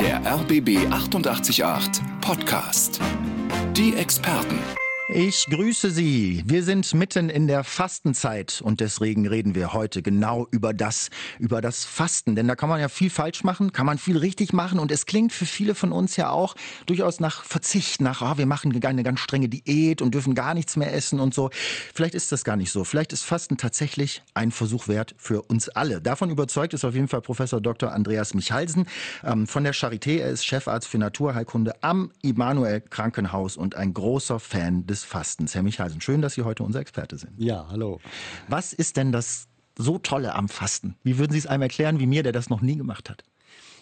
Der RBB 888 Podcast. Die Experten. Ich grüße Sie. Wir sind mitten in der Fastenzeit und deswegen reden wir heute genau über das, über das Fasten. Denn da kann man ja viel falsch machen, kann man viel richtig machen und es klingt für viele von uns ja auch durchaus nach Verzicht, nach, oh, wir machen eine ganz strenge Diät und dürfen gar nichts mehr essen und so. Vielleicht ist das gar nicht so. Vielleicht ist Fasten tatsächlich ein Versuch wert für uns alle. Davon überzeugt ist auf jeden Fall Professor Dr. Andreas Michalsen ähm, von der Charité. Er ist Chefarzt für Naturheilkunde am Immanuel Krankenhaus und ein großer Fan des des Fastens. Herr Michalsen, schön, dass Sie heute unser Experte sind. Ja, hallo. Was ist denn das so Tolle am Fasten? Wie würden Sie es einem erklären, wie mir, der das noch nie gemacht hat?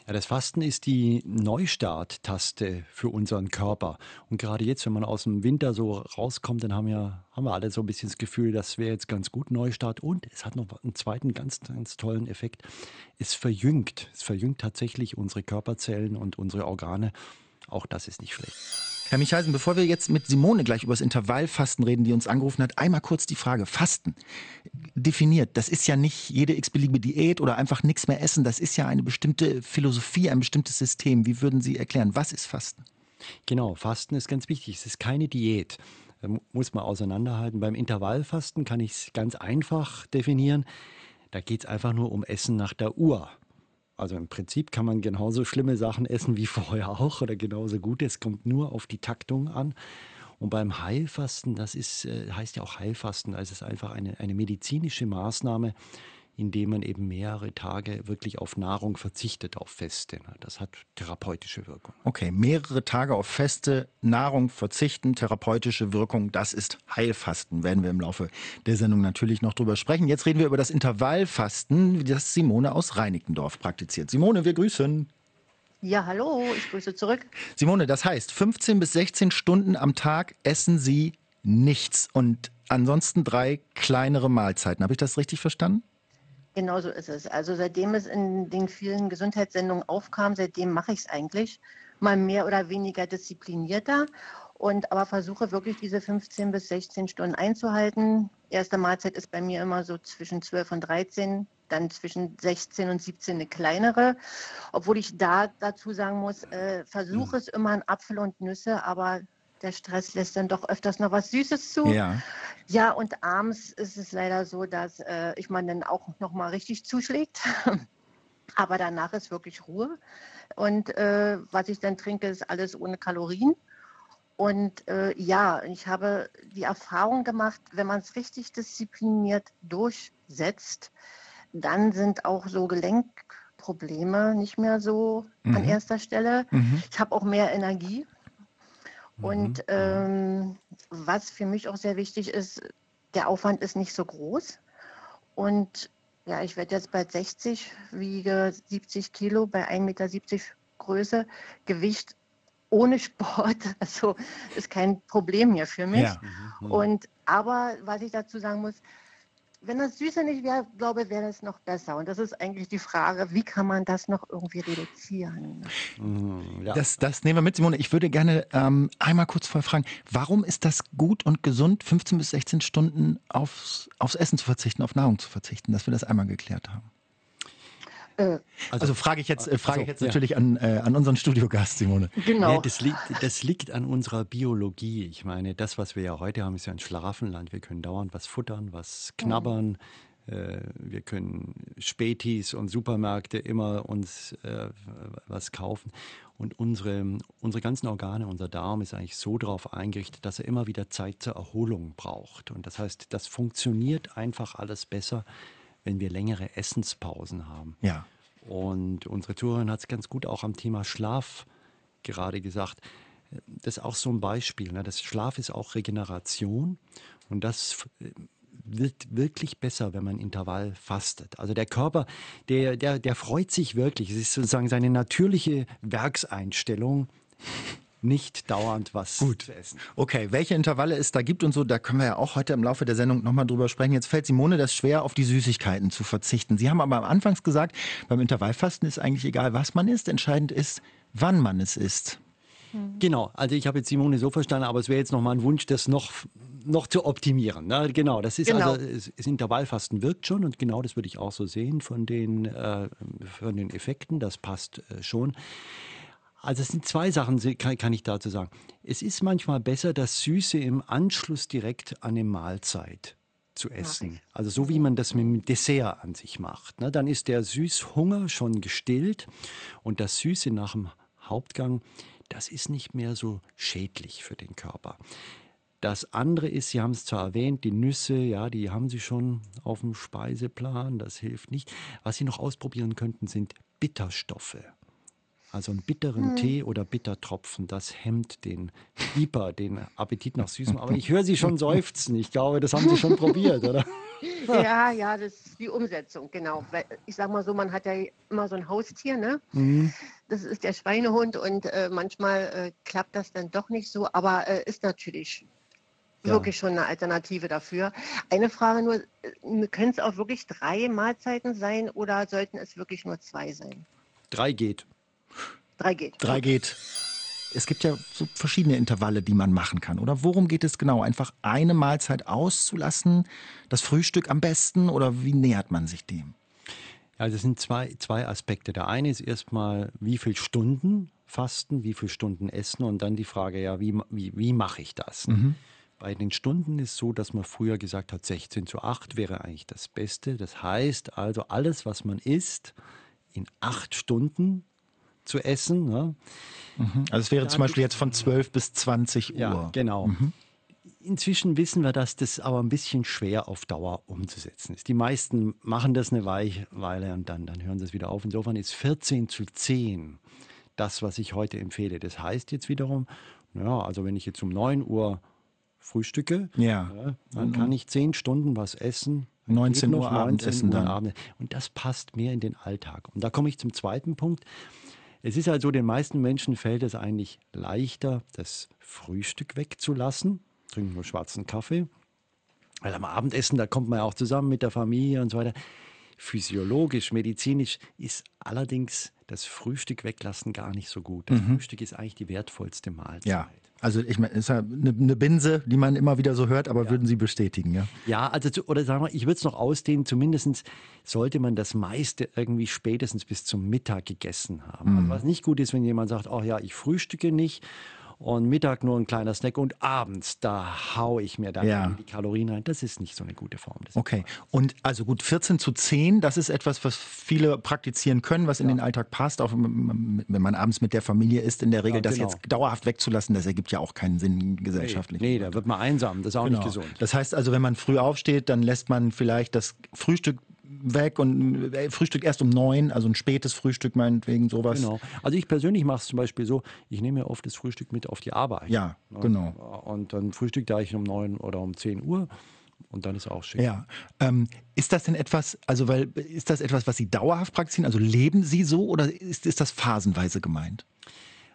Ja, das Fasten ist die Neustarttaste für unseren Körper. Und gerade jetzt, wenn man aus dem Winter so rauskommt, dann haben wir, haben wir alle so ein bisschen das Gefühl, das wäre jetzt ganz gut Neustart. Und es hat noch einen zweiten ganz, ganz tollen Effekt. Es verjüngt. Es verjüngt tatsächlich unsere Körperzellen und unsere Organe. Auch das ist nicht schlecht. Herr Michalsen, bevor wir jetzt mit Simone gleich über das Intervallfasten reden, die uns angerufen hat, einmal kurz die Frage, Fasten definiert, das ist ja nicht jede x-beliebige Diät oder einfach nichts mehr essen, das ist ja eine bestimmte Philosophie, ein bestimmtes System. Wie würden Sie erklären, was ist Fasten? Genau, Fasten ist ganz wichtig, es ist keine Diät. Muss man auseinanderhalten. Beim Intervallfasten kann ich es ganz einfach definieren. Da geht es einfach nur um Essen nach der Uhr. Also im Prinzip kann man genauso schlimme Sachen essen wie vorher auch oder genauso gut. Es kommt nur auf die Taktung an. Und beim Heilfasten, das ist, äh, heißt ja auch Heilfasten, also es ist einfach eine, eine medizinische Maßnahme, indem man eben mehrere Tage wirklich auf Nahrung verzichtet, auf Feste. Das hat therapeutische Wirkung. Okay, mehrere Tage auf Feste, Nahrung verzichten, therapeutische Wirkung, das ist Heilfasten. Werden wir im Laufe der Sendung natürlich noch drüber sprechen. Jetzt reden wir über das Intervallfasten, das Simone aus Reinickendorf praktiziert. Simone, wir grüßen. Ja, hallo, ich grüße zurück. Simone, das heißt, 15 bis 16 Stunden am Tag essen Sie nichts und ansonsten drei kleinere Mahlzeiten. Habe ich das richtig verstanden? Genau so ist es. Also seitdem es in den vielen Gesundheitssendungen aufkam, seitdem mache ich es eigentlich mal mehr oder weniger disziplinierter und aber versuche wirklich diese 15 bis 16 Stunden einzuhalten. Erste Mahlzeit ist bei mir immer so zwischen 12 und 13, dann zwischen 16 und 17 eine kleinere. Obwohl ich da dazu sagen muss, äh, versuche hm. es immer an Apfel und Nüsse, aber der Stress lässt dann doch öfters noch was Süßes zu. Ja. Ja, und abends ist es leider so, dass äh, ich man dann auch noch mal richtig zuschlägt. Aber danach ist wirklich Ruhe. Und äh, was ich dann trinke, ist alles ohne Kalorien. Und äh, ja, ich habe die Erfahrung gemacht, wenn man es richtig diszipliniert durchsetzt, dann sind auch so Gelenkprobleme nicht mehr so mhm. an erster Stelle. Mhm. Ich habe auch mehr Energie. Und mhm. ähm, was für mich auch sehr wichtig ist, der Aufwand ist nicht so groß. Und ja, ich werde jetzt bald 60, wiege 70 Kilo bei 1,70 Meter Größe, Gewicht ohne Sport, also ist kein Problem hier für mich. Ja. Mhm. Und aber was ich dazu sagen muss, wenn das Süße nicht wäre, glaube ich, wäre das noch besser. Und das ist eigentlich die Frage, wie kann man das noch irgendwie reduzieren? Mm, ja. Das, das nehmen wir mit, Simone. Ich würde gerne ähm, einmal kurz vorher fragen, warum ist das gut und gesund, 15 bis 16 Stunden aufs, aufs Essen zu verzichten, auf Nahrung zu verzichten, dass wir das einmal geklärt haben? Äh, also, also, frage ich jetzt, äh, frage ich jetzt ja. natürlich an, äh, an unseren Studiogast, Simone. Genau. Ja, das, liegt, das liegt an unserer Biologie. Ich meine, das, was wir ja heute haben, ist ja ein Schlafenland. Wir können dauernd was futtern, was knabbern. Mhm. Wir können Spätis und Supermärkte immer uns äh, was kaufen. Und unsere, unsere ganzen Organe, unser Darm ist eigentlich so darauf eingerichtet, dass er immer wieder Zeit zur Erholung braucht. Und das heißt, das funktioniert einfach alles besser, wenn wir längere Essenspausen haben. Ja. Und unsere Zuhörerin hat es ganz gut auch am Thema Schlaf gerade gesagt. Das ist auch so ein Beispiel. Ne? Das Schlaf ist auch Regeneration und das wird wirklich besser, wenn man Intervall fastet. Also der Körper, der, der, der freut sich wirklich. Es ist sozusagen seine natürliche Werkseinstellung, nicht dauernd was Gut. zu essen. Okay, welche Intervalle es da gibt und so, da können wir ja auch heute im Laufe der Sendung nochmal drüber sprechen. Jetzt fällt Simone das schwer, auf die Süßigkeiten zu verzichten. Sie haben aber am Anfangs gesagt, beim Intervallfasten ist eigentlich egal, was man isst. Entscheidend ist, wann man es isst. Genau, also ich habe jetzt Simone so verstanden, aber es wäre jetzt nochmal ein Wunsch, das noch noch zu optimieren. Ne? Genau, das ist Genau. also, es- das Intervallfasten wirkt schon und genau das würde ich auch so sehen von den, äh, von den Effekten. Das passt äh, schon. Also es sind zwei Sachen, kann ich dazu sagen. Es ist manchmal besser, das Süße im Anschluss direkt an eine Mahlzeit zu essen. Also so wie man das mit dem Dessert an sich macht. Ne? Dann ist der Süßhunger schon gestillt und das Süße nach dem Hauptgang, das ist nicht mehr so schädlich für den Körper. Das andere ist, Sie haben es zwar erwähnt, die Nüsse, ja, die haben Sie schon auf dem Speiseplan, das hilft nicht. Was Sie noch ausprobieren könnten, sind Bitterstoffe. Also einen bitteren Tee oder Bittertropfen, das hemmt den Hyper, den Appetit nach Süßem. Aber ich höre Sie schon seufzen. Ich glaube, das haben Sie schon probiert, oder? Ja, ja, das ist die Umsetzung, genau. Weil ich sag mal so, man hat ja immer so ein Haustier, ne? Mhm. Das ist der Schweinehund und äh, manchmal äh, klappt das dann doch nicht so, aber äh, ist natürlich Ja. wirklich schon eine Alternative dafür. Eine Frage nur, äh, können es auch wirklich drei Mahlzeiten sein oder sollten es wirklich nur zwei sein? Drei geht. Drei geht. Drei geht. Es gibt ja so verschiedene Intervalle, die man machen kann. Oder worum geht es genau? Einfach eine Mahlzeit auszulassen, das Frühstück am besten oder wie nähert man sich dem? Also es sind zwei, zwei Aspekte. Der eine ist erstmal, wie viele Stunden fasten, wie viele Stunden essen und dann die Frage, ja, wie, wie, wie mache ich das? Bei den Stunden ist so, dass man früher gesagt hat, 16 zu 8 wäre eigentlich das Beste. Das heißt also, alles, was man isst, in acht Stunden zu essen. Ne? Also es wäre zum Beispiel jetzt von 12 bis 20 Uhr. Ja, genau. Inzwischen wissen wir, dass das aber ein bisschen schwer auf Dauer umzusetzen ist. Die meisten machen das eine Weile und dann, dann hören sie es wieder auf. Insofern ist 14 zu 10 das, was ich heute empfehle. Das heißt jetzt wiederum, ja, also wenn ich jetzt um 9 Uhr frühstücke, Ja. ja, dann kann ich 10 Stunden was essen. Dann 19 geht Uhr Abendessen dann. Abend. Und das passt mehr in den Alltag. Und da komme ich zum zweiten Punkt. Es ist halt so, den meisten Menschen fällt es eigentlich leichter, das Frühstück wegzulassen. Trinken nur schwarzen Kaffee. Weil am Abendessen, da kommt man ja auch zusammen mit der Familie und so weiter. Physiologisch, medizinisch ist allerdings das Frühstück weglassen gar nicht so gut. Das Frühstück ist eigentlich die wertvollste Mahlzeit. Mhm. Ja. Also ich meine, ist ja eine, eine Binse, die man immer wieder so hört, aber würden Sie bestätigen, ja? Ja, also zu, oder sagen wir, ich würde es noch ausdehnen, zumindest sollte man das meiste irgendwie spätestens bis zum Mittag gegessen haben. Mhm. Also was nicht gut ist, wenn jemand sagt, ach ja, ich frühstücke nicht und Mittag nur ein kleiner Snack und abends, da hau ich mir dann Ja. die Kalorien rein. Das ist nicht so eine gute Form. Okay. Und also gut, 14 zu 10, das ist etwas, was viele praktizieren können, was in den Alltag passt, auch wenn man abends mit der Familie ist, in der Regel, Ja, das genau. jetzt dauerhaft wegzulassen, das ergibt ja auch keinen Sinn gesellschaftlich. Nee, da wird man einsam, das ist auch Genau. nicht gesund. Das heißt also, wenn man früh aufsteht, dann lässt man vielleicht das Frühstück weg und äh, Frühstück erst um neun, also ein spätes Frühstück meinetwegen, sowas. Genau. Also ich persönlich mache es zum Beispiel so, ich nehme mir oft das Frühstück mit auf die Arbeit. Ja, genau. Und dann frühstück da ich um 9 oder um 10 Uhr und dann ist auch schön. Ja. Ähm, ist das denn etwas, also weil ist das etwas, was Sie dauerhaft praktizieren? Also leben Sie so oder ist, ist das phasenweise gemeint?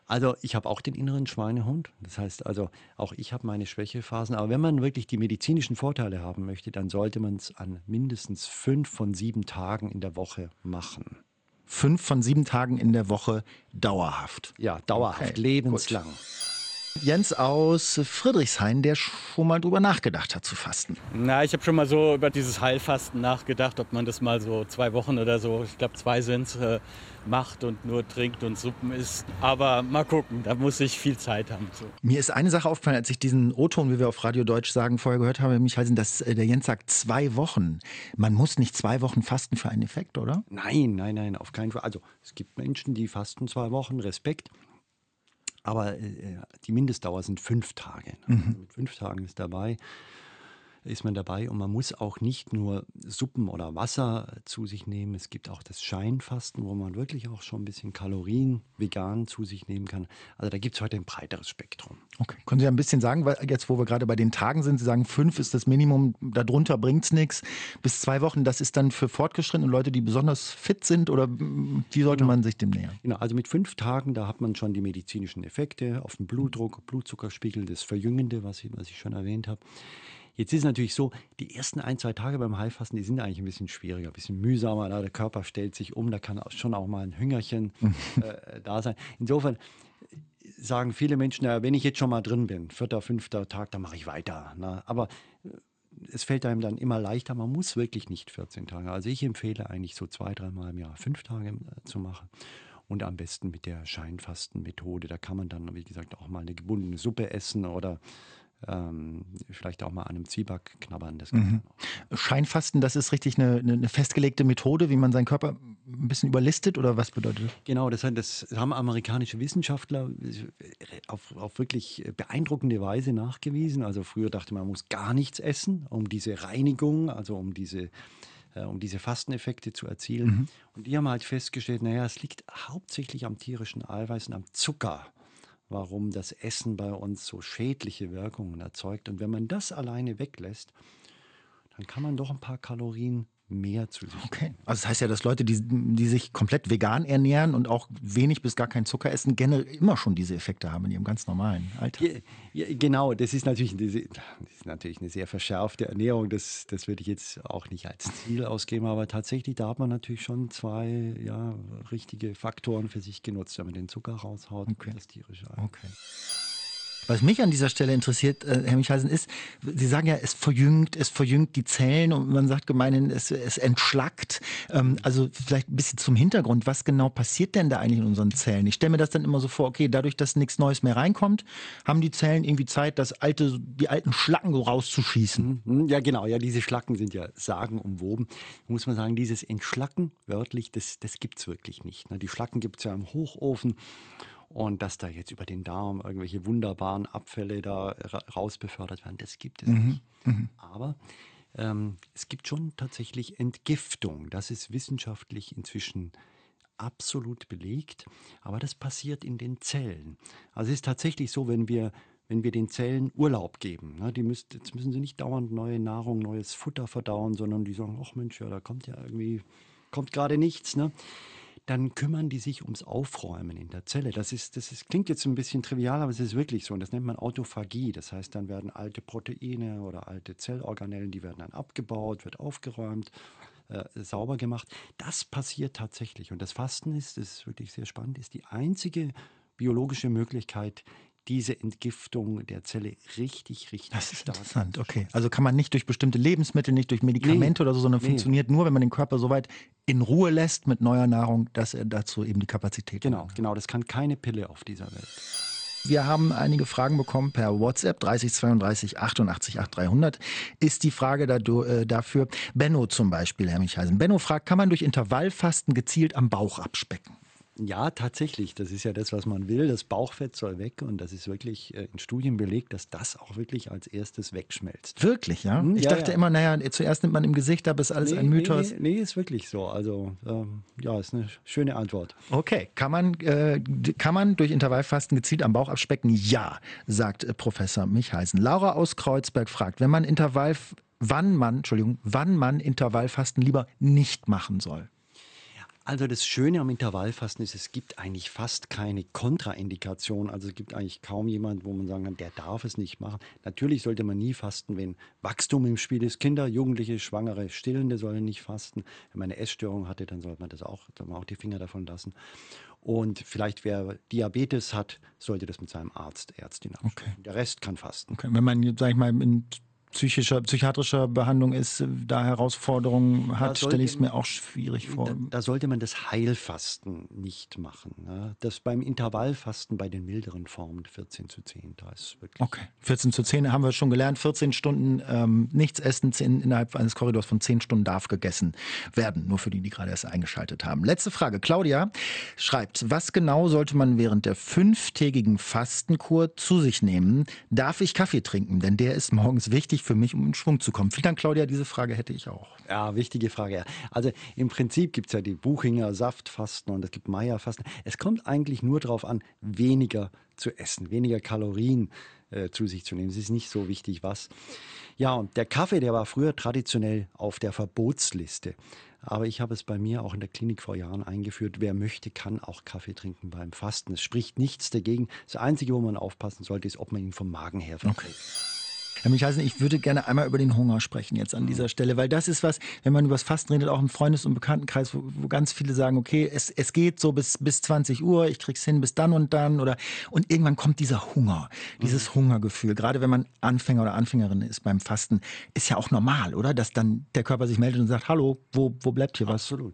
Also ich habe auch den inneren Schweinehund. Das heißt also, auch ich habe meine Schwächephasen. Aber wenn man wirklich die medizinischen Vorteile haben möchte, dann sollte man es an mindestens fünf von sieben Tagen in der Woche machen. Fünf von sieben Tagen in der Woche dauerhaft. Ja, dauerhaft, Okay, lebenslang. Jens aus Friedrichshain, der schon mal drüber nachgedacht hat zu fasten. Na, ich habe schon mal so über dieses Heilfasten nachgedacht, ob man das mal so zwei Wochen oder so, ich glaube zwei sind, äh, macht und nur trinkt und Suppen isst. Aber mal gucken, da muss ich viel Zeit haben. So. Mir ist eine Sache aufgefallen, als ich diesen O-Ton, wie wir auf Radio Deutsch sagen, vorher gehört habe, mich halten, dass äh, der Jens sagt zwei Wochen. Man muss nicht zwei Wochen fasten für einen Effekt, oder? Nein, nein, nein, auf keinen Fall. Also es gibt Menschen, die fasten zwei Wochen, Respekt. Aber äh, die Mindestdauer sind fünf Tage. Also mit fünf Tagen ist dabei, ist man dabei und man muss auch nicht nur Suppen oder Wasser zu sich nehmen. Es gibt auch das Scheinfasten, wo man wirklich auch schon ein bisschen Kalorien vegan zu sich nehmen kann. Also da gibt es heute ein breiteres Spektrum. Okay. Können Sie ein bisschen sagen, weil jetzt, wo wir gerade bei den Tagen sind, Sie sagen, fünf ist das Minimum, darunter bringt es nichts. Bis zwei Wochen, das ist dann für fortgeschrittene Leute, die besonders fit sind oder wie sollte man sich dem nähern? Genau, also mit fünf Tagen, da hat man schon die medizinischen Effekte auf den Blutdruck, Blutzuckerspiegel, das Verjüngende, was ich, was ich schon erwähnt habe. Jetzt ist es natürlich so, die ersten ein, zwei Tage beim Heilfasten, die sind eigentlich ein bisschen schwieriger, ein bisschen mühsamer. Da der Körper stellt sich um, da kann auch schon auch mal ein Hüngerchen äh, da sein. Insofern sagen viele Menschen, ja, wenn ich jetzt schon mal drin bin, vierter, fünfter Tag, dann mache ich weiter. Ne? Aber äh, es fällt einem dann immer leichter, man muss wirklich nicht 14 Tage. Also ich empfehle eigentlich so zwei, dreimal im Jahr fünf Tage äh, zu machen. Und am besten mit der Scheinfastenmethode. Da kann man dann, wie gesagt, auch mal eine gebundene Suppe essen oder ähm, vielleicht auch mal an einem Zwieback knabbern. Das mhm. Scheinfasten, das ist richtig eine, eine, festgelegte Methode, wie man seinen Körper ein bisschen überlistet oder was bedeutet das? Genau, das, das haben amerikanische Wissenschaftler auf, auf, wirklich beeindruckende Weise nachgewiesen. Also früher dachte man, man muss gar nichts essen, um diese Reinigung, also um diese äh, um diese Fasteneffekte zu erzielen. Mhm. Und die haben halt festgestellt, naja, es liegt hauptsächlich am tierischen Eiweiß und am Zucker warum das Essen bei uns so schädliche Wirkungen erzeugt. Und wenn man das alleine weglässt, dann kann man doch ein paar Kalorien mehr zu sich. Okay. Also das heißt ja, dass Leute, die, die sich komplett vegan ernähren und auch wenig bis gar keinen Zucker essen, generell immer schon diese Effekte haben in ihrem ganz normalen Alltag. Ja, ja, genau, das ist, natürlich, das ist natürlich eine sehr verschärfte Ernährung. Das, das würde ich jetzt auch nicht als Ziel ausgeben, aber tatsächlich, da hat man natürlich schon zwei ja, richtige Faktoren für sich genutzt, wenn man den Zucker raushaut okay. und das tierische Ei. Okay. Was mich an dieser Stelle interessiert, äh, Herr Michalsen, ist, Sie sagen ja, es verjüngt, es verjüngt die Zellen und man sagt gemeinhin, es, es entschlackt. Ähm, also vielleicht ein bisschen zum Hintergrund, was genau passiert denn da eigentlich in unseren Zellen? Ich stelle mir das dann immer so vor, okay, dadurch, dass nichts Neues mehr reinkommt, haben die Zellen irgendwie Zeit, das alte, die alten Schlacken so rauszuschießen. Mhm. Ja, genau, ja, diese Schlacken sind ja sagenumwoben. Muss man sagen, dieses Entschlacken, wörtlich, das, das gibt es wirklich nicht. Ne? Die Schlacken gibt es ja im Hochofen und dass da jetzt über den Darm irgendwelche wunderbaren Abfälle da rausbefördert werden, das gibt es mhm. nicht. Mhm. Aber ähm, es gibt schon tatsächlich Entgiftung. Das ist wissenschaftlich inzwischen absolut belegt. Aber das passiert in den Zellen. Also es ist tatsächlich so, wenn wir wenn wir den Zellen Urlaub geben. Ne, die müsst, jetzt müssen sie nicht dauernd neue Nahrung, neues Futter verdauen, sondern die sagen, ach Mensch, ja, da kommt ja irgendwie, kommt gerade nichts. Ne? Dann kümmern die sich ums Aufräumen in der Zelle. Das, ist, das ist, klingt jetzt ein bisschen trivial, aber es ist wirklich so. Und das nennt man Autophagie. Das heißt, dann werden alte Proteine oder alte Zellorganellen, die werden dann abgebaut, wird aufgeräumt, äh, sauber gemacht. Das passiert tatsächlich. Und das Fasten ist, das ist wirklich sehr spannend, ist die einzige biologische Möglichkeit, diese Entgiftung der Zelle richtig, richtig Das ist interessant, okay. Also kann man nicht durch bestimmte Lebensmittel, nicht durch Medikamente nee, oder so, sondern nee. funktioniert nur, wenn man den Körper so weit in Ruhe lässt mit neuer Nahrung, dass er dazu eben die Kapazität genau, hat. Genau, genau. Das kann keine Pille auf dieser Welt. Wir haben einige Fragen bekommen per WhatsApp 3032 88 8300. Ist die Frage äh, dafür Benno zum Beispiel, Herr Michaisen. Benno fragt, kann man durch Intervallfasten gezielt am Bauch abspecken? Ja, tatsächlich. Das ist ja das, was man will. Das Bauchfett soll weg und das ist wirklich äh, in Studien belegt, dass das auch wirklich als erstes wegschmelzt. Wirklich, ja? Hm, ich ja, dachte ja. immer, naja, zuerst nimmt man im Gesicht, aber ist alles nee, ein Mythos. Nee, nee, nee, ist wirklich so. Also, ähm, ja, ist eine schöne Antwort. Okay, kann man, äh, kann man durch Intervallfasten gezielt am Bauch abspecken? Ja, sagt äh, Professor Michheisen. Laura aus Kreuzberg fragt, wenn man Intervall, wann man, Entschuldigung, wann man Intervallfasten lieber nicht machen soll. Also das Schöne am Intervallfasten ist, es gibt eigentlich fast keine Kontraindikation. Also es gibt eigentlich kaum jemanden, wo man sagen kann, der darf es nicht machen. Natürlich sollte man nie fasten, wenn Wachstum im Spiel ist. Kinder, Jugendliche, Schwangere, Stillende sollen nicht fasten. Wenn man eine Essstörung hatte, dann sollte man das auch, dann auch die Finger davon lassen. Und vielleicht wer Diabetes hat, sollte das mit seinem Arzt, Ärztin absprechen. Okay. Der Rest kann fasten. Okay. Wenn man, sag ich mal, in psychischer, psychiatrischer Behandlung ist, da Herausforderungen hat, stelle ich es mir auch schwierig vor. Da, da, sollte man das Heilfasten nicht machen. Ne? Das beim Intervallfasten bei den milderen Formen 14 zu 10, da ist wirklich. Okay, 14 zu 10 haben wir schon gelernt. 14 Stunden ähm, nichts essen, 10, innerhalb eines Korridors von 10 Stunden darf gegessen werden. Nur für die, die gerade erst eingeschaltet haben. Letzte Frage. Claudia schreibt, was genau sollte man während der fünftägigen Fastenkur zu sich nehmen? Darf ich Kaffee trinken? Denn der ist morgens wichtig wichtig für mich, um in Schwung zu kommen. Vielen Dank, Claudia. Diese Frage hätte ich auch. Ja, wichtige Frage. Also im Prinzip gibt es ja die Buchinger Saftfasten und es gibt Meierfasten. Es kommt eigentlich nur darauf an, weniger zu essen, weniger Kalorien äh, zu sich zu nehmen. Es ist nicht so wichtig, was. Ja, und der Kaffee, der war früher traditionell auf der Verbotsliste. Aber ich habe es bei mir auch in der Klinik vor Jahren eingeführt. Wer möchte, kann auch Kaffee trinken beim Fasten. Es spricht nichts dagegen. Das Einzige, wo man aufpassen sollte, ist, ob man ihn vom Magen her verträgt. Okay. Herr Michalsen, ich würde gerne einmal über den Hunger sprechen jetzt an dieser Stelle, weil das ist was, wenn man über das Fasten redet, auch im Freundes- und Bekanntenkreis, wo, wo, ganz viele sagen, okay, es, es geht so bis, bis 20 Uhr, ich krieg's hin bis dann und dann oder und irgendwann kommt dieser Hunger, dieses mhm. Hungergefühl. Gerade wenn man Anfänger oder Anfängerin ist beim Fasten, ist ja auch normal, oder? Dass dann der Körper sich meldet und sagt, hallo, wo, wo bleibt hier was? Absolut.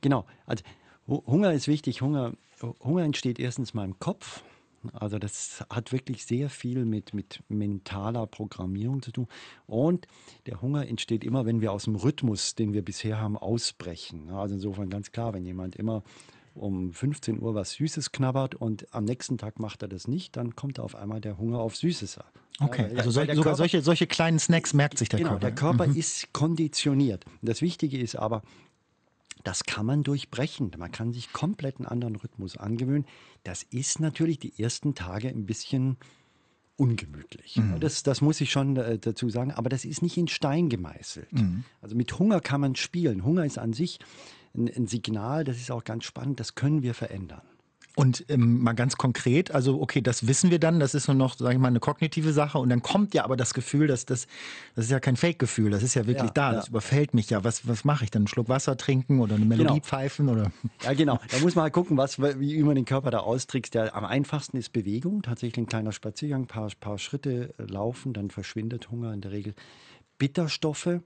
Genau. Also Hunger ist wichtig. Hunger, Hunger entsteht erstens mal im Kopf. Also das hat wirklich sehr viel mit, mit mentaler Programmierung zu tun. Und der Hunger entsteht immer, wenn wir aus dem Rhythmus, den wir bisher haben, ausbrechen. Also insofern ganz klar, wenn jemand immer um 15 Uhr was Süßes knabbert und am nächsten Tag macht er das nicht, dann kommt auf einmal der Hunger auf Süßes. Okay, ja, also so, sogar Körper, solche, solche kleinen Snacks merkt sich der genau, Körper. Der Körper mhm. ist konditioniert. Das Wichtige ist aber, das kann man durchbrechen. Man kann sich komplett einen anderen Rhythmus angewöhnen. Das ist natürlich die ersten Tage ein bisschen ungemütlich. Mhm. Das, das muss ich schon äh, dazu sagen. Aber das ist nicht in Stein gemeißelt. Mhm. Also mit Hunger kann man spielen. Hunger ist an sich ein, ein Signal, das ist auch ganz spannend, das können wir verändern. Und ähm, mal ganz konkret, also okay, das wissen wir dann, das ist nur noch, sage ich mal, eine kognitive Sache und dann kommt ja aber das Gefühl, dass das, das ist ja kein Fake-Gefühl, das ist ja wirklich ja, da, ja. das überfällt mich ja. Was, was mache ich dann? Einen Schluck Wasser trinken oder eine Melodie genau. pfeifen? Oder? Ja, genau. Da muss man halt gucken, was, wie man den Körper da austrickst. Der, am einfachsten ist Bewegung, tatsächlich ein kleiner Spaziergang, ein paar, paar Schritte laufen, dann verschwindet Hunger in der Regel. Bitterstoffe, äh,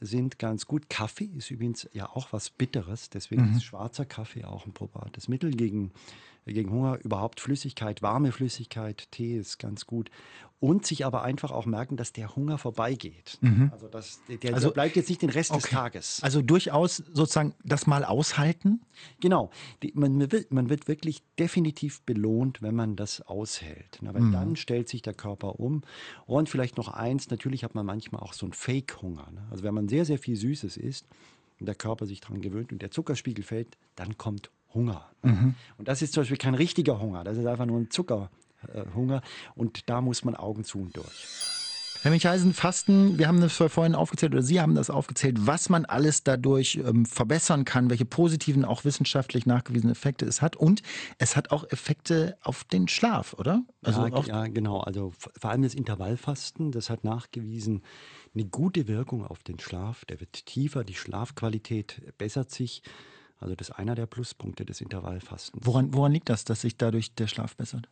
sind ganz gut. Kaffee ist übrigens ja auch was Bitteres, deswegen mhm. ist schwarzer Kaffee auch ein probates Mittel gegen, gegen Hunger. Überhaupt Flüssigkeit, warme Flüssigkeit, Tee ist ganz gut und sich aber einfach auch merken, dass der Hunger vorbeigeht. Mhm. Also das, der, also, bleibt jetzt nicht den Rest okay. des Tages. Also durchaus sozusagen das mal aushalten? Genau. Die, man, wird, man, wird, wirklich definitiv belohnt, wenn man das aushält. Na, weil mhm. dann stellt sich der Körper um. Und vielleicht noch eins, natürlich hat man manchmal auch so einen Fake-Hunger. Ne? Also wenn man sehr, sehr viel Süßes isst und der Körper sich daran gewöhnt und der Zuckerspiegel fällt, dann kommt Hunger. Mhm. Und das ist zum Beispiel kein richtiger Hunger, das ist einfach nur ein Zucker. Äh. Und da muss man Augen zu und durch. Herr Michaisen, Fasten, wir haben das vorhin aufgezählt oder Sie haben das aufgezählt, was man alles dadurch ähm, verbessern kann, welche positiven, auch wissenschaftlich nachgewiesenen Effekte es hat. Und es hat auch Effekte auf den Schlaf, oder? Also ja, ja, genau. Also vor allem das Intervallfasten, das hat nachgewiesen eine gute Wirkung auf den Schlaf. Der wird tiefer, die Schlafqualität bessert sich. Also das ist einer der Pluspunkte des Intervallfastens. Woran, woran liegt das, dass sich dadurch der Schlaf bessert?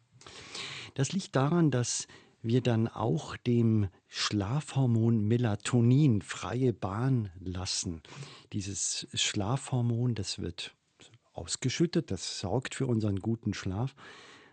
Das liegt daran, dass wir dann auch dem Schlafhormon Melatonin freie Bahn lassen. Dieses Schlafhormon, das wird ausgeschüttet, das sorgt für unseren guten Schlaf.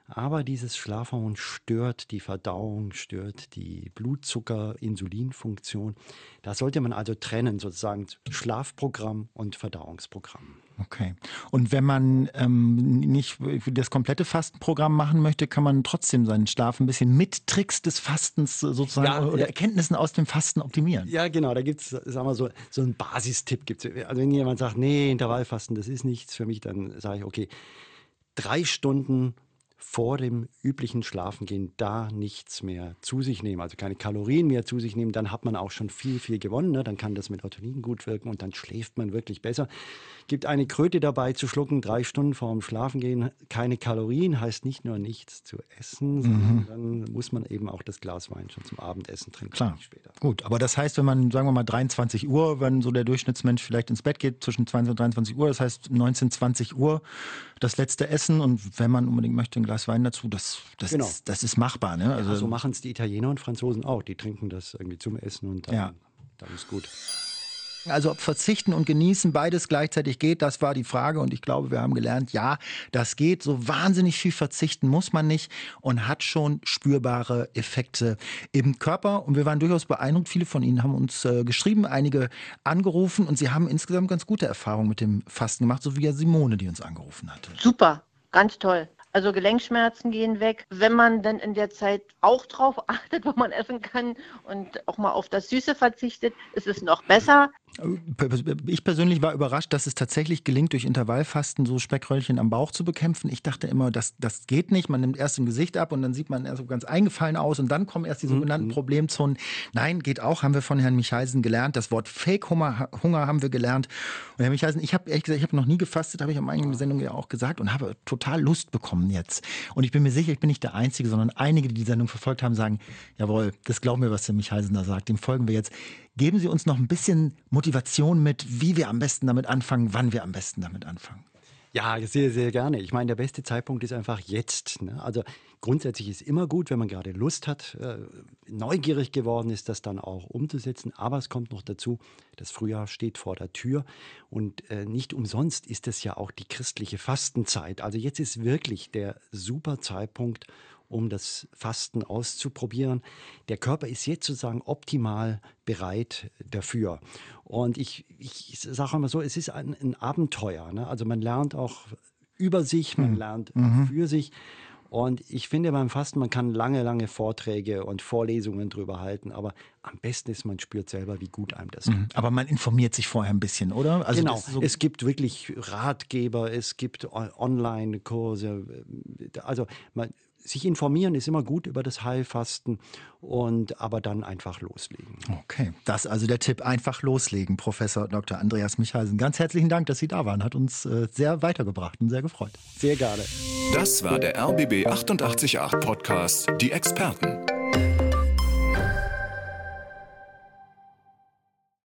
Aber dieses Schlafhormon stört die Verdauung, stört die Blutzucker-Insulinfunktion. Da sollte man also trennen, sozusagen Schlafprogramm und Verdauungsprogramm. Okay. Und wenn man ähm, nicht das komplette Fastenprogramm machen möchte, kann man trotzdem seinen Schlaf ein bisschen mit Tricks des Fastens sozusagen ja, oder ja. Erkenntnissen aus dem Fasten optimieren. Ja, genau. Da gibt es, sagen wir so, so einen Basistipp. Gibt's. Also wenn jemand sagt, nee, Intervallfasten, das ist nichts für mich, dann sage ich, okay, drei Stunden vor dem üblichen Schlafengehen da nichts mehr zu sich nehmen, also keine Kalorien mehr zu sich nehmen, dann hat man auch schon viel, viel gewonnen. Ne? Dann kann das Melatonin gut wirken und dann schläft man wirklich besser. Gibt eine Kröte dabei zu schlucken, drei Stunden vor dem Schlafengehen. Keine Kalorien heißt nicht nur nichts zu essen, sondern mhm. dann muss man eben auch das Glas Wein schon zum Abendessen trinken. Klar. Später. Gut, aber das heißt, wenn man, sagen wir mal, 23 Uhr, wenn so der Durchschnittsmensch vielleicht ins Bett geht, zwischen 20 und 23 Uhr, das heißt 19, 20 Uhr das letzte Essen und wenn man unbedingt möchte, ein Glas Wein dazu, das, das, genau. ist, das ist machbar. Ne? Also ja, so machen es die Italiener und Franzosen auch. Die trinken das irgendwie zum Essen und dann, ja. dann ist gut. Also ob verzichten und genießen beides gleichzeitig geht, das war die Frage und ich glaube, wir haben gelernt, ja, das geht. So wahnsinnig viel verzichten muss man nicht und hat schon spürbare Effekte im Körper. Und wir waren durchaus beeindruckt. Viele von Ihnen haben uns äh, geschrieben, einige angerufen und sie haben insgesamt ganz gute Erfahrungen mit dem Fasten gemacht, so wie ja Simone, die uns angerufen hatte. Super, ganz toll. Also Gelenkschmerzen gehen weg. Wenn man dann in der Zeit auch drauf achtet, wo man essen kann und auch mal auf das Süße verzichtet, ist es noch besser. Ich persönlich war überrascht, dass es tatsächlich gelingt, durch Intervallfasten so Speckröllchen am Bauch zu bekämpfen. Ich dachte immer, das, das geht nicht. Man nimmt erst im Gesicht ab und dann sieht man erst so ganz eingefallen aus und dann kommen erst die sogenannten mhm. Problemzonen. Nein, geht auch, haben wir von Herrn Michaisen gelernt. Das Wort Fake-Hunger Hunger haben wir gelernt. Und Herr Michaisen, ich habe ehrlich gesagt, ich habe noch nie gefastet, habe ich am eigenen Sendung ja auch gesagt und habe total Lust bekommen jetzt. Und ich bin mir sicher, ich bin nicht der Einzige, sondern einige, die die Sendung verfolgt haben, sagen, jawohl, das glauben wir, was Herr Michaisen da sagt. Dem folgen wir jetzt. Geben Sie uns noch ein bisschen Motivation mit, wie wir am besten damit anfangen, wann wir am besten damit anfangen. Ja, sehr, sehr gerne. Ich meine, der beste Zeitpunkt ist einfach jetzt. Ne? Also grundsätzlich ist immer gut, wenn man gerade Lust hat, äh, neugierig geworden ist, das dann auch umzusetzen. Aber es kommt noch dazu, das Frühjahr steht vor der Tür und äh, nicht umsonst ist es ja auch die christliche Fastenzeit. Also jetzt ist wirklich der super Zeitpunkt, um das Fasten auszuprobieren. Der Körper ist jetzt sozusagen optimal bereit dafür. Und ich, ich sage immer so, es ist ein, ein Abenteuer. Ne? Also man lernt auch über sich, man hm. lernt mhm. für sich. Und ich finde beim Fasten, man kann lange, lange Vorträge und Vorlesungen drüber halten, aber am besten ist, man spürt selber, wie gut einem das mhm. Aber man informiert sich vorher ein bisschen, oder? Also genau. So es gibt wirklich Ratgeber, es gibt Online-Kurse. Also man, sich informieren ist immer gut über das Heilfasten und aber dann einfach loslegen. Okay, das ist also der Tipp, einfach loslegen. Professor Dr. Andreas Michalsen, ganz herzlichen Dank, dass Sie da waren. Hat uns äh, sehr weitergebracht und sehr gefreut. Sehr gerne. Das war der RBB 888 Podcast, die Experten.